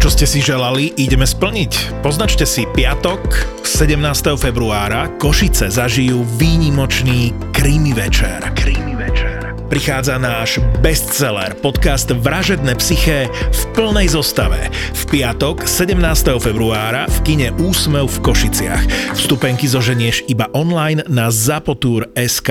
čo ste si želali, ideme splniť. Poznačte si piatok 17. februára Košice zažijú výnimočný Krimi večer. Krimi večer. Prichádza náš bestseller, podcast Vražedné psyché v plnej zostave. V piatok 17. februára v kine Úsmev v Košiciach. Vstupenky zoženieš iba online na zapotur.sk.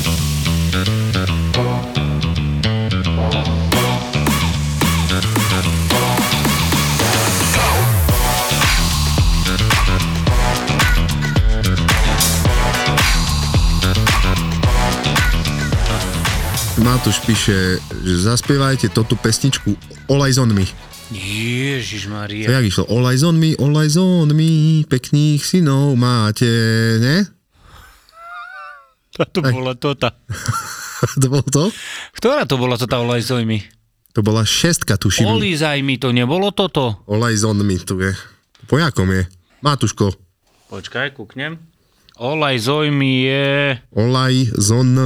Matúš píše, že zaspievajte toto pesničku All Eyes on Me. Ježiš To Maria. jak išlo? All Eyes on Me, All Eyes on Me, pekných synov máte, ne? To bola tota. to bolo to? Ktorá to bola tota Olajzoj mi? To bola šestka, tuším. Olízaj mi, to nebolo toto? All Eyes on Me, tu je. Po jakom je? Matúško. Počkaj, kúknem. Olajzoj mi je... On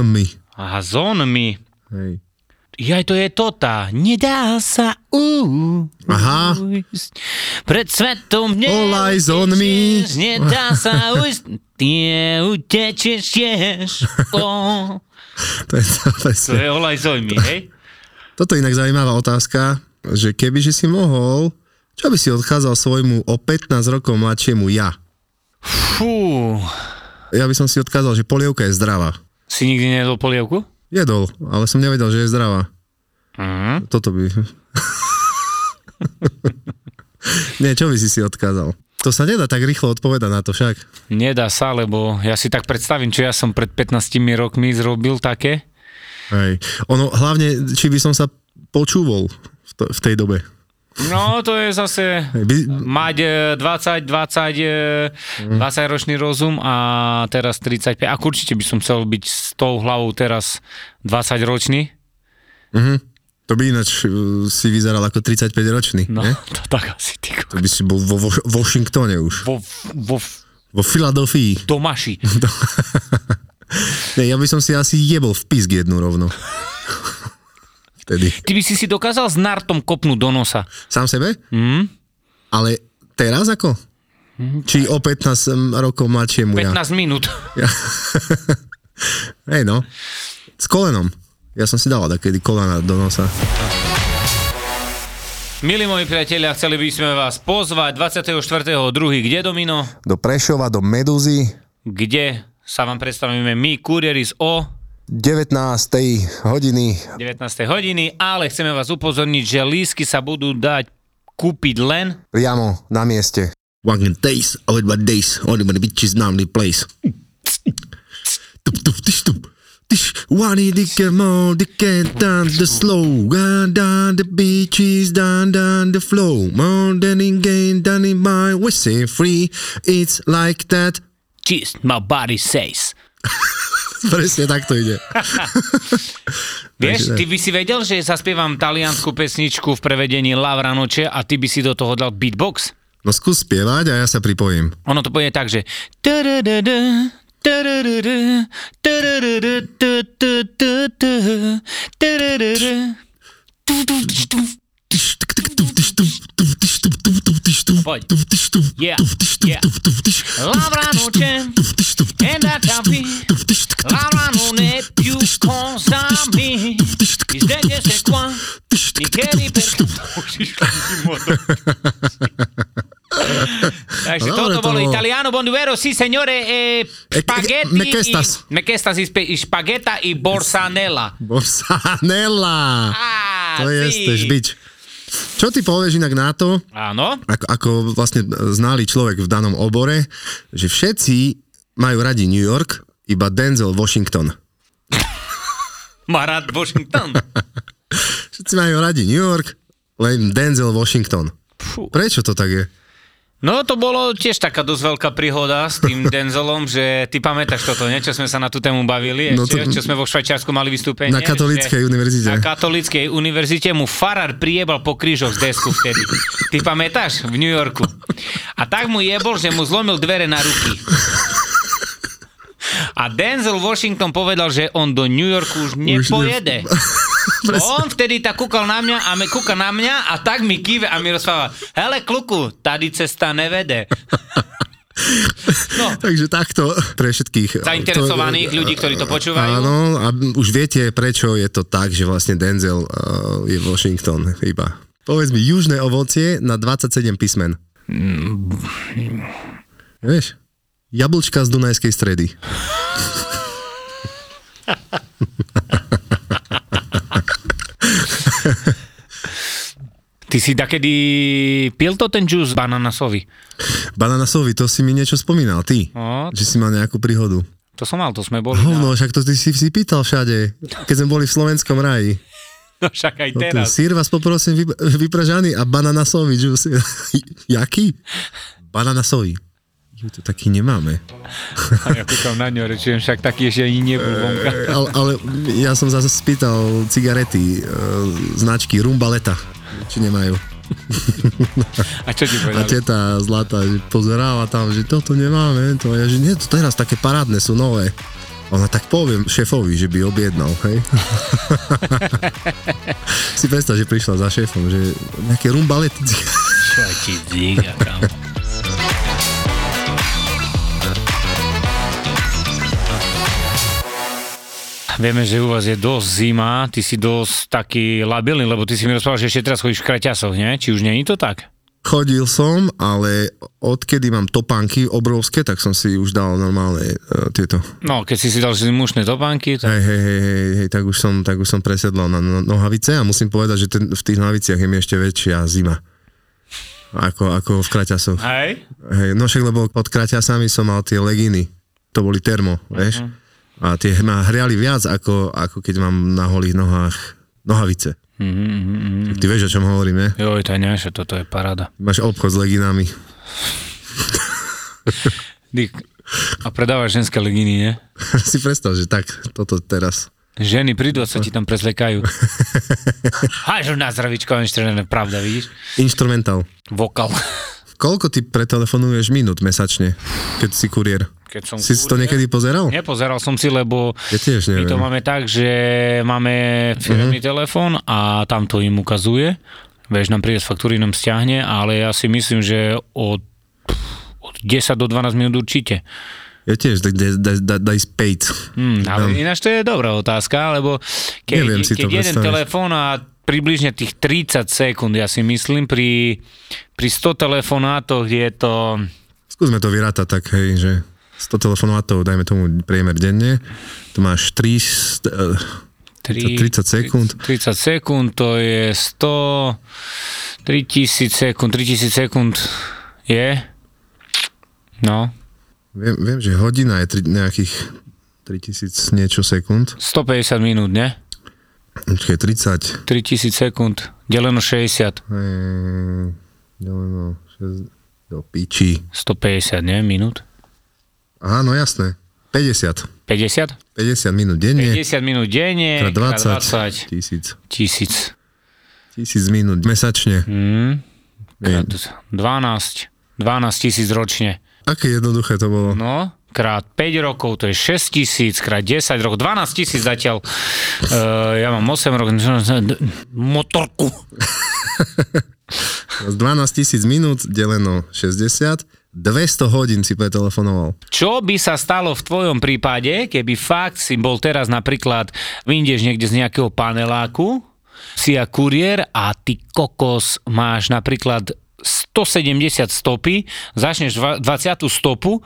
Me. Aha, zón mi. Hej. Jaj, to je tota. Nedá sa Aha. ujsť. Pred svetom All eyes on me. neutečieš, Nedá sa ujsť. Ty utečieš tiež. Oh. To je to To je Olajzoj mi, hej? Toto je inak zaujímavá otázka, že keby že si mohol, čo by si odchádzal svojmu o 15 rokov mladšiemu ja? Fú. Ja by som si odkázal, že polievka je zdravá. Si nikdy nedol polievku? Jedol, ale som nevedel, že je zdravá. Mhm. Toto by... Nie, čo by si si odkázal? To sa nedá tak rýchlo odpovedať na to však. Nedá sa, lebo ja si tak predstavím, čo ja som pred 15 rokmi zrobil také. Hej. Ono, hlavne, či by som sa počúval v, to, v tej dobe. No, to je zase mať e, 20, 20, Mhm. 20 ročný rozum a teraz 35. A určite by som chcel byť s tou hlavou teraz 20 ročný. to by ináč uh, si vyzeral ako 35 ročný. No, Ne? to tak asi ty. To by si bol vo, vo Washingtone už. Vo, vo Vo Filadelfii. Tomáši. Nie, ja by som si asi jebol v pisk jednu rovno. Vtedy. Ty by si si dokázal s nartom kopnúť do nosa. Sám sebe? Hm? Ale teraz ako? Či o 15 rokov mladšiemu ja? 15 minút. ja. Hej no. S kolenom. Ja som si dal takedy kolena do nosa. Milí moji priatelia, chceli by sme vás pozvať 24.2. Kde, Domino? Do Prešova, do Meduzy. Kde sa vám predstavíme my, kurieri z O 19. hodiny. 19. hodiny, ale chceme vás upozorniť, že lísky sa budú dať kúpiť len Priamo na mieste. Wagon days, all my days, only when the bitches now the place. Tup, tup, tish, tup. Tish, wani dikke mo, dikke down the slow, down, down the beaches, down, down the flow, more than in game, down in my, we say free, it's like that. Cheese, my body says. Presne tak to ide. Vieš, Takže- ty by si vedel, že zaspievam taliansku pesničku v prevedení Lavranoče a ty by si do toho dal beatbox? No skús spievať a ja sa pripojím. Ono to bude tak, že... Yeah, yeah. and più con se tup. Takže No, toto dobre, to bolo italiano bonduero, sì signore, e E- spaghetti, me questas. i, me questas i, spe, i spagetta i borsanella. Borsanella. Á, To sí. ste žbič. Čo ty povieš inak na to, Áno, ako, ako vlastne znalý človek v danom obore, že všetci majú radi New York, iba Denzel Washington. má rád Washington. Všetci majú radi New York, len Denzel Washington. Prečo to tak je? No to bolo tiež taká dosť veľká príhoda s tým Denzelom, že ty pamätáš toto, nie? Čo sme sa na tú tému bavili No ešte, to- čo sme vo Švajčiarsku mali vystúpenie. Na katolíckej univerzite. Na katolíckej univerzite mu farár priebal po krížoch z desku vtedy. Ty pamätáš? V New Yorku. A tak mu jebol, že mu zlomil dvere na ruky. A Denzel Washington povedal, že on do New Yorku už ne- nepojede. No on vtedy tak kúkal na mňa a me kúka na mňa a tak mi kýve a mi rozpráva, hele kluku, tady cesta nevede. No, Takže takto pre všetkých. Zainteresovaných ľudí, ktorí to počúvajú. Áno, a už viete, prečo je to tak, že vlastne Denzel uh, je Washington iba. Povedz mi, južné ovocie na 27 písmen. Vieš? Jablčka z Dunajskej stredy. ty si takedy pil to ten džús bananasový. Bananasovi, to si mi niečo spomínal, ty. No, Že si mal nejakú príhodu. to som mal, to sme boli. Hovno, Na... však to ty si si pýtal všade, keď sme boli v slovenskom raji. No však aj No, teraz. sír vás poprosím vyp- vypražaný a bananasový džus. Jaký? Bananasový. Jo, to taký nemáme. A ja kúkam na ňo, rečujem, však taký ešte ani nebol vonka. Ale, ale ja som zase spýtal cigarety, e, značky Rumbaleta, či nemajú. A čo ti A povedali? teta zlatá že pozerala tam, že toto nemáme, to ja, že nie, to teraz také parádne sú nové. Ona tak poviem šéfovi, že by objednal, hej. si predstav, že prišla za šéfom, že nejaké rumbalety. Čo ti díga, kam? Vieme, že u vás je dosť zima, ty si dosť taký labilný, lebo ty si mi rozprával, že ešte teraz chodíš v kraťasoch, nie? Či už nie je to tak? Chodil som, ale odkedy mám topánky obrovské, tak som si už dal normálne uh, tieto. No, keď si si dal zimušné topánky, tak... Hej, hej, hej, hej, hej, tak už som, tak už som presedlal na no- nohavice a musím povedať, že ten, v tých nohaviciach je mi ešte väčšia zima. Ako, ako v kraťasoch. Hej? Hej, no však, lebo pod kraťasami som mal tie leginy. To boli termo, vieš? A tie ma hriali viac, ako, ako keď mám na holých nohách nohavice. Mm-hmm. Ty vieš, o čom hovorím, ne? Joj, to je niečo, toto je paráda. Máš obchod s leginami. A predávaš ženské leginy, nie? si predstav, že tak, toto teraz. Ženy prídu a sa ti tam prezlekajú. Hážu na zdravičko, ešte pravda, vidíš? Instrumentál. Vokal. Koľko ty pretelefonuješ minút mesačne, keď si kuriér? Keď som Si si to kuriér? niekedy pozeral? Nepozeral som si, lebo Ja tiež my to máme tak, že máme firmný uh-huh. telefón a tam to im ukazuje. Vieš, nám príde z faktúry, nám stiahne, ale ja si myslím, že od, od 10 do 12 minút určite. Ja tiež, that, that, that, that is paid. Hmm, ale ináč to je dobrá otázka, lebo keď, Neviem si keď jeden predstaviť. telefón a približne tých 30 sekúnd, ja si myslím, pri, pri 100 telefonátoch je to... Skúsme to vyrátať tak, hej, že 100 telefonátov, dajme tomu priemer denne, to máš 3, uh, 3, 30 sekúnd. 30 sekúnd, to je 100, 3000 sekúnd, 3000 sekúnd je, no, viem, viem, že hodina je tri, nejakých 3000 niečo sekúnd. 150 minút, ne? Počkaj, 30. 3000 sekúnd, deleno 60, Ehm, deleno 6, do piči. 150, ne, minút? Aha, no jasné. 50. 50? 50 minút denne. 50 minút denne, Krát krát 20. 20 Tisíc. tisíc. Tisíc minút mesačne. Mm, Viem. krát 12, 12 tisíc ročne. Aké jednoduché to bolo. No, krát 5 rokov, to je 6 tisíc, krát 10 rokov, 12 tisíc zatiaľ. Uh, ja mám 8 rokov, motorku. Z 12 tisíc minút deleno 60, 200 hodín si pretelefonoval. Čo by sa stalo v tvojom prípade, keby fakt si bol teraz napríklad, vyjdeš niekde z nejakého paneláku, si ja kuriér a ty kokos máš napríklad 170 stopy, začneš dva- 20 stopu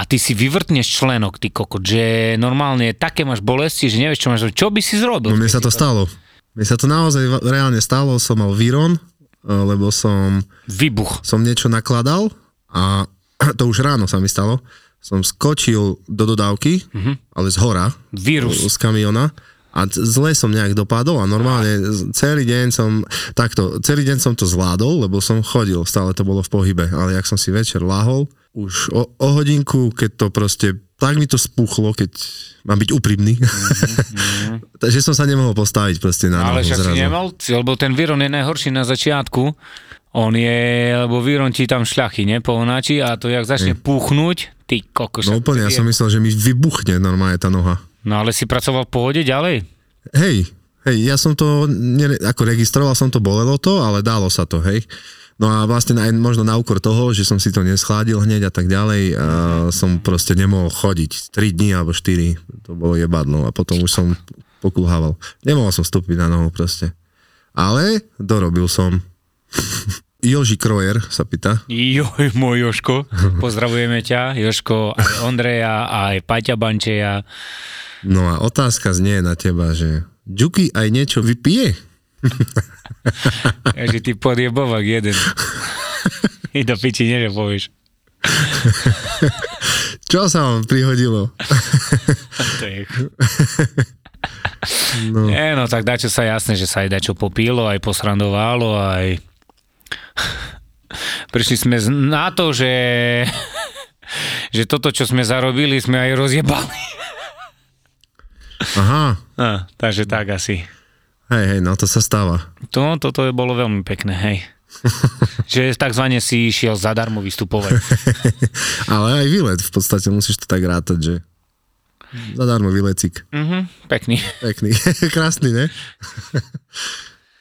a ty si vyvrtneš členok, ty kokot, že normálne také máš bolesti, že nevieš, čo máš. Čo by si zrobil? No mne sa to stalo. Mne sa to naozaj reálne stalo, som mal výron, eh, lebo som, Vybuch. som niečo nakladal a to už ráno sa mi stalo. Som skočil do dodávky, Mhm. ale z hora, Vírus. z kamiona A zle som nejak dopadol a normálne celý deň som, takto, celý deň som to zvládol, lebo som chodil, stále to bolo v pohybe, ale jak som si večer lahol, už o, o hodinku, keď to proste, tak mi to spuchlo, keď mám byť úprimný, takže som sa nemohol postaviť proste na Ale však si nemal, lebo ten Viron je najhorší na začiatku. On je, lebo Viron ti tam šľachy, ne, po noči a to jak začne púchnuť, ty kokos. No úplne, ja som myslel, že mi vybuchne normálne tá noha. No ale si pracoval v pohode ďalej? Hej, hej, ja som to, ako registroval som to, bolelo to, ale dalo sa to, hej. No a vlastne aj možno na úkor toho, že som si to neschládil hneď a tak ďalej, a som proste nemohol chodiť. 3 dní alebo 4, to bolo jebadlo a potom už som pokulhával. Nemohol som vstúpiť na nohu proste. Ale dorobil som. Joži Krojer sa pýta. Joj, môj Joško, pozdravujeme ťa, Joško, aj Ondreja, aj Paťa Bančeja. No a otázka znie na teba, že Ďuky aj niečo vypije? Ja, že ty podjebovak jeden. I do piči nie, že povieš. Čo sa vám prihodilo? To je... No. Nie, no tak dačo sa jasné, že sa aj dačo popílo, aj posrandovalo, aj... Prišli sme na to, že že toto, čo sme zarobili, sme aj rozjebali. Aha, No, takže tak asi. hej, hej, no to sa stáva. To, toto je bolo veľmi pekné, hej. že takzvané si išiel zadarmo vystupovať. Ale aj výlet, v podstate musíš to tak rátať, že zadarmo výlecik. Mhm, pekný. Pekný, krásny, ne?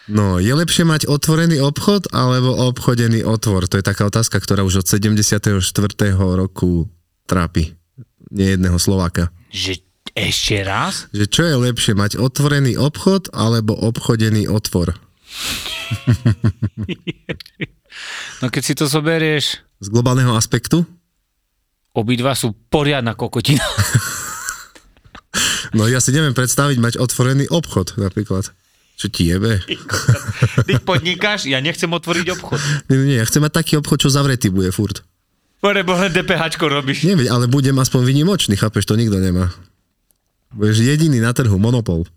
No, je lepšie mať otvorený obchod alebo obchodený otvor? To je taká otázka, ktorá už od 74. roku trápi nejedného Slováka. Že ešte raz? Že čo je lepšie, mať otvorený obchod alebo obchodený otvor? No keď si to zoberieš, Z globálneho aspektu? obidva sú poriadna kokotina. No ja si neviem predstaviť mať otvorený obchod napríklad. Čo ti jebe? Ty podnikáš, ja nechcem otvoriť obchod. Nie, nie, ja chcem mať taký obchod, čo zavretý bude furt. Lebo len DPHčko robíš. Nie, ale budem aspoň vynimočný, chápeš, to nikto nemá. Budeš jediný na trhu, monopol.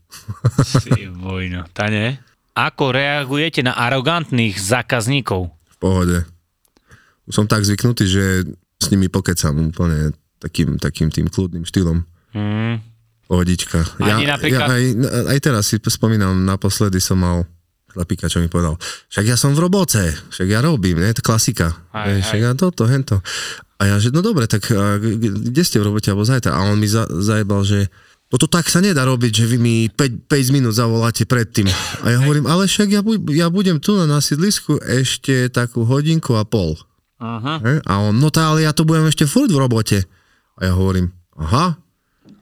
Ty vojno, tá nie? Ako reagujete na arogantných zákazníkov? V pohode. Už som tak zvyknutý, že s nimi pokecam úplne takým, takým tým kľudným štýlom. Hmm. Pohodička. Ani napríklad- Ja, aj, aj teraz si spomínam, naposledy som mal chlapíka, čo mi povedal, však ja som v roboce, však ja robím, ne, to je klasika. Aj, aj. však ja toto, hento. A ja, že no dobre, tak kde ste v robote, alebo zajtra? A on mi za, zajebal, že no to tak sa nedá robiť, že vy mi 5, 5 minút zavoláte predtým. A ja hovorím, ale však ja, bu- ja budem tu na, sídlisku ešte takú hodinku a pol. Aha. A on, no tá, ale ja tu budem ešte furt v robote. A ja hovorím, aha,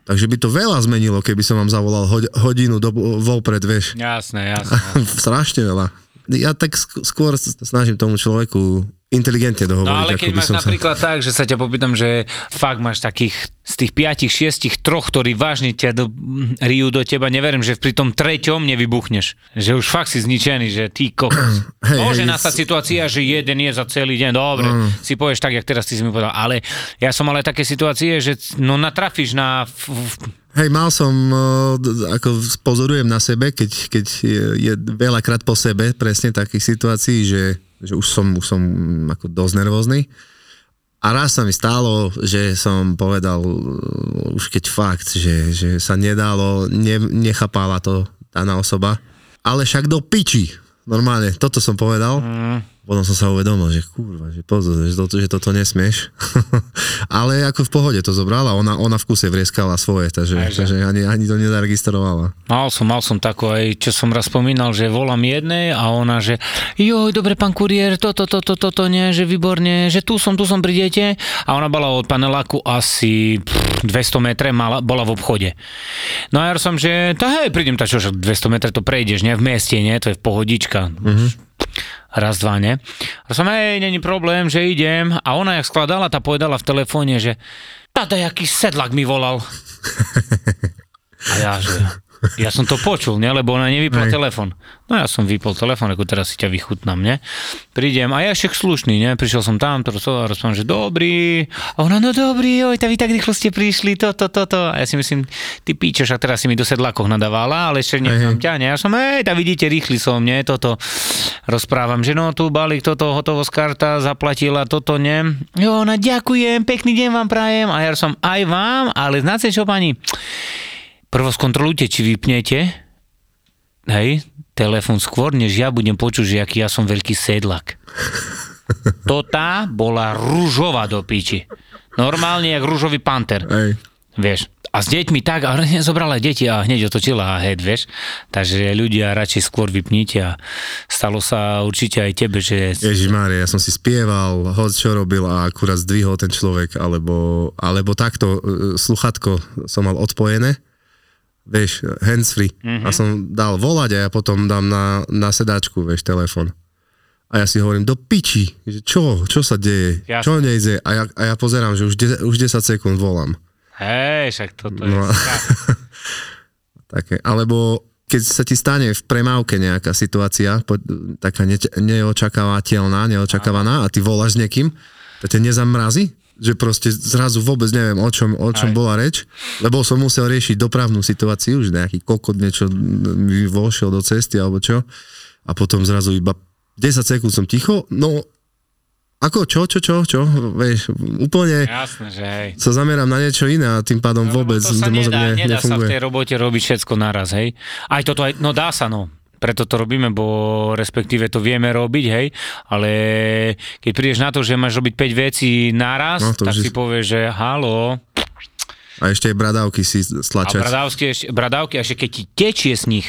takže by to veľa zmenilo, keby som vám zavolal hod- hodinu do, vopred, vieš. Jasné. jasné. Strašne veľa. Ja tak sk- skôr s- snažím tomu človeku inteligentne dohovoriť, No ale keď máš napríklad tak, že sa ťa popýtam, že fakt máš takých z tých piatich, šiestich, troch, ktorí vážne ťa do, rijú do teba, neverím, že pri tom treťom nevybuchneš. Že už fakt si zničený, že ty kokos. Hej, Môže hej, nastať situácia, že jeden je za celý deň, dobre, si povieš tak, jak teraz ty si mi povedal, ale ja som ale také situácie, že no natrafíš na... Hej, mal som, d- ako pozorujem na sebe, keď, keď je, veľakrát po sebe presne takých situácií, že, že už som, už som mm, ako dosť nervózny. A raz sa mi stalo, že som povedal, uh, už keď fakt, že, že sa nedalo, ne, nechápala to daná osoba. Ale však do piči. Normálne, toto som povedal. Mm. Potom som sa uvedomil, že kurva, že pozor, že, toto, že toto nesmieš. Ale ako v pohode to zobrala, ona, ona v kuse vrieskala svoje, takže, Ajže. takže ani, ani to nezaregistrovala. Mal som, mal som takú aj, čo som raz spomínal, že volám jednej a ona, že joj, dobre, pán kuriér, toto, toto, toto, nie, že výborne, že tu som, tu som, prídete. A ona bola od paneláku asi pff, 200 metre, mala, bola v obchode. No a ja som, že tá hej, prídem, tá čo, že 200 metre to prejdeš, nie, v meste, nie, to je v pohodička. Raz, dva, ne? A som, hej, není problém, že idem. A ona, jak skladala, tá povedala v telefóne, že táto jaký sedlak mi volal. A ja, že Ja som to počul, ne? lebo ona nevypla Hej. telefon. No ja som vypol telefon, ako teraz si ťa vychutnám, ne? Prídem a ja však slušný, ne? Prišiel som tam, to rozprávam, že dobrý. A ona, no dobrý, oj, tak vy tak rýchlo ste prišli, toto, toto. A ja si myslím, ty píčeš, a teraz si mi do sedlakoch nadávala, ale ešte nechám ťa, ne? Ja som, hej, tak vidíte, rýchly som, ne? Toto rozprávam, že no tu balík, toto, hotovosť karta, zaplatila, toto, ne? Jo, ona, ďakujem, pekný deň vám prajem. A ja som, aj vám, ale znáte čo, pani? Prvo skontrolujte, či vypnete, hej, telefon skôr, než ja budem počuť, že aký ja som veľký sedlak. To tá bola rúžová do piči. Normálne jak rúžový panter. Hej. Vieš. A s deťmi tak, a zobrala deti a hneď otočila a head, vieš. Takže ľudia radšej skôr vypnite a stalo sa určite aj tebe, že... Ježiš Mária, ja som si spieval, hoď čo robil a akurát zdvihol ten človek, alebo, alebo takto, e, sluchatko som mal odpojené, vieš, handsfree, mm-hmm. a som dal volať a ja potom dám na, na sedáčku, vieš, telefon. A ja si hovorím, do piči, že čo, čo sa deje, Jasne. čo nejde, a ja, a ja pozerám, že už, de, už 10 sekúnd volám. Hej, však toto No. je... Také. Alebo keď sa ti stane v premávke nejaká situácia, po, taká ne, neočakávateľná, neočakávaná a ty voláš s niekým, to ťa nezamrazí? Že proste zrazu vôbec neviem, o čom, o čom Aj. bola reč, lebo som musel riešiť dopravnú situáciu, že nejaký kokot niečo mi vošiel do cesty alebo čo a potom zrazu iba 10 sekúnd som ticho, no ako čo, čo, čo, čo, vieš, úplne Jasné, že hej. sa zamerám na niečo iné a tým pádom vôbec No, to sa ten mozog nedá, ne, nedá sa v tej robote robiť všetko naraz, hej. Aj toto, aj, no dá sa, no. Preto to robíme, bo respektíve to vieme robiť, hej, ale keď prídeš na to, že máš robiť 5 vecí naraz, No, tak si je- povieš, že halo, A ešte aj bradávky si a stlačať. bradávky, ešte- bradávky, a ešte keď ti tečie z nich,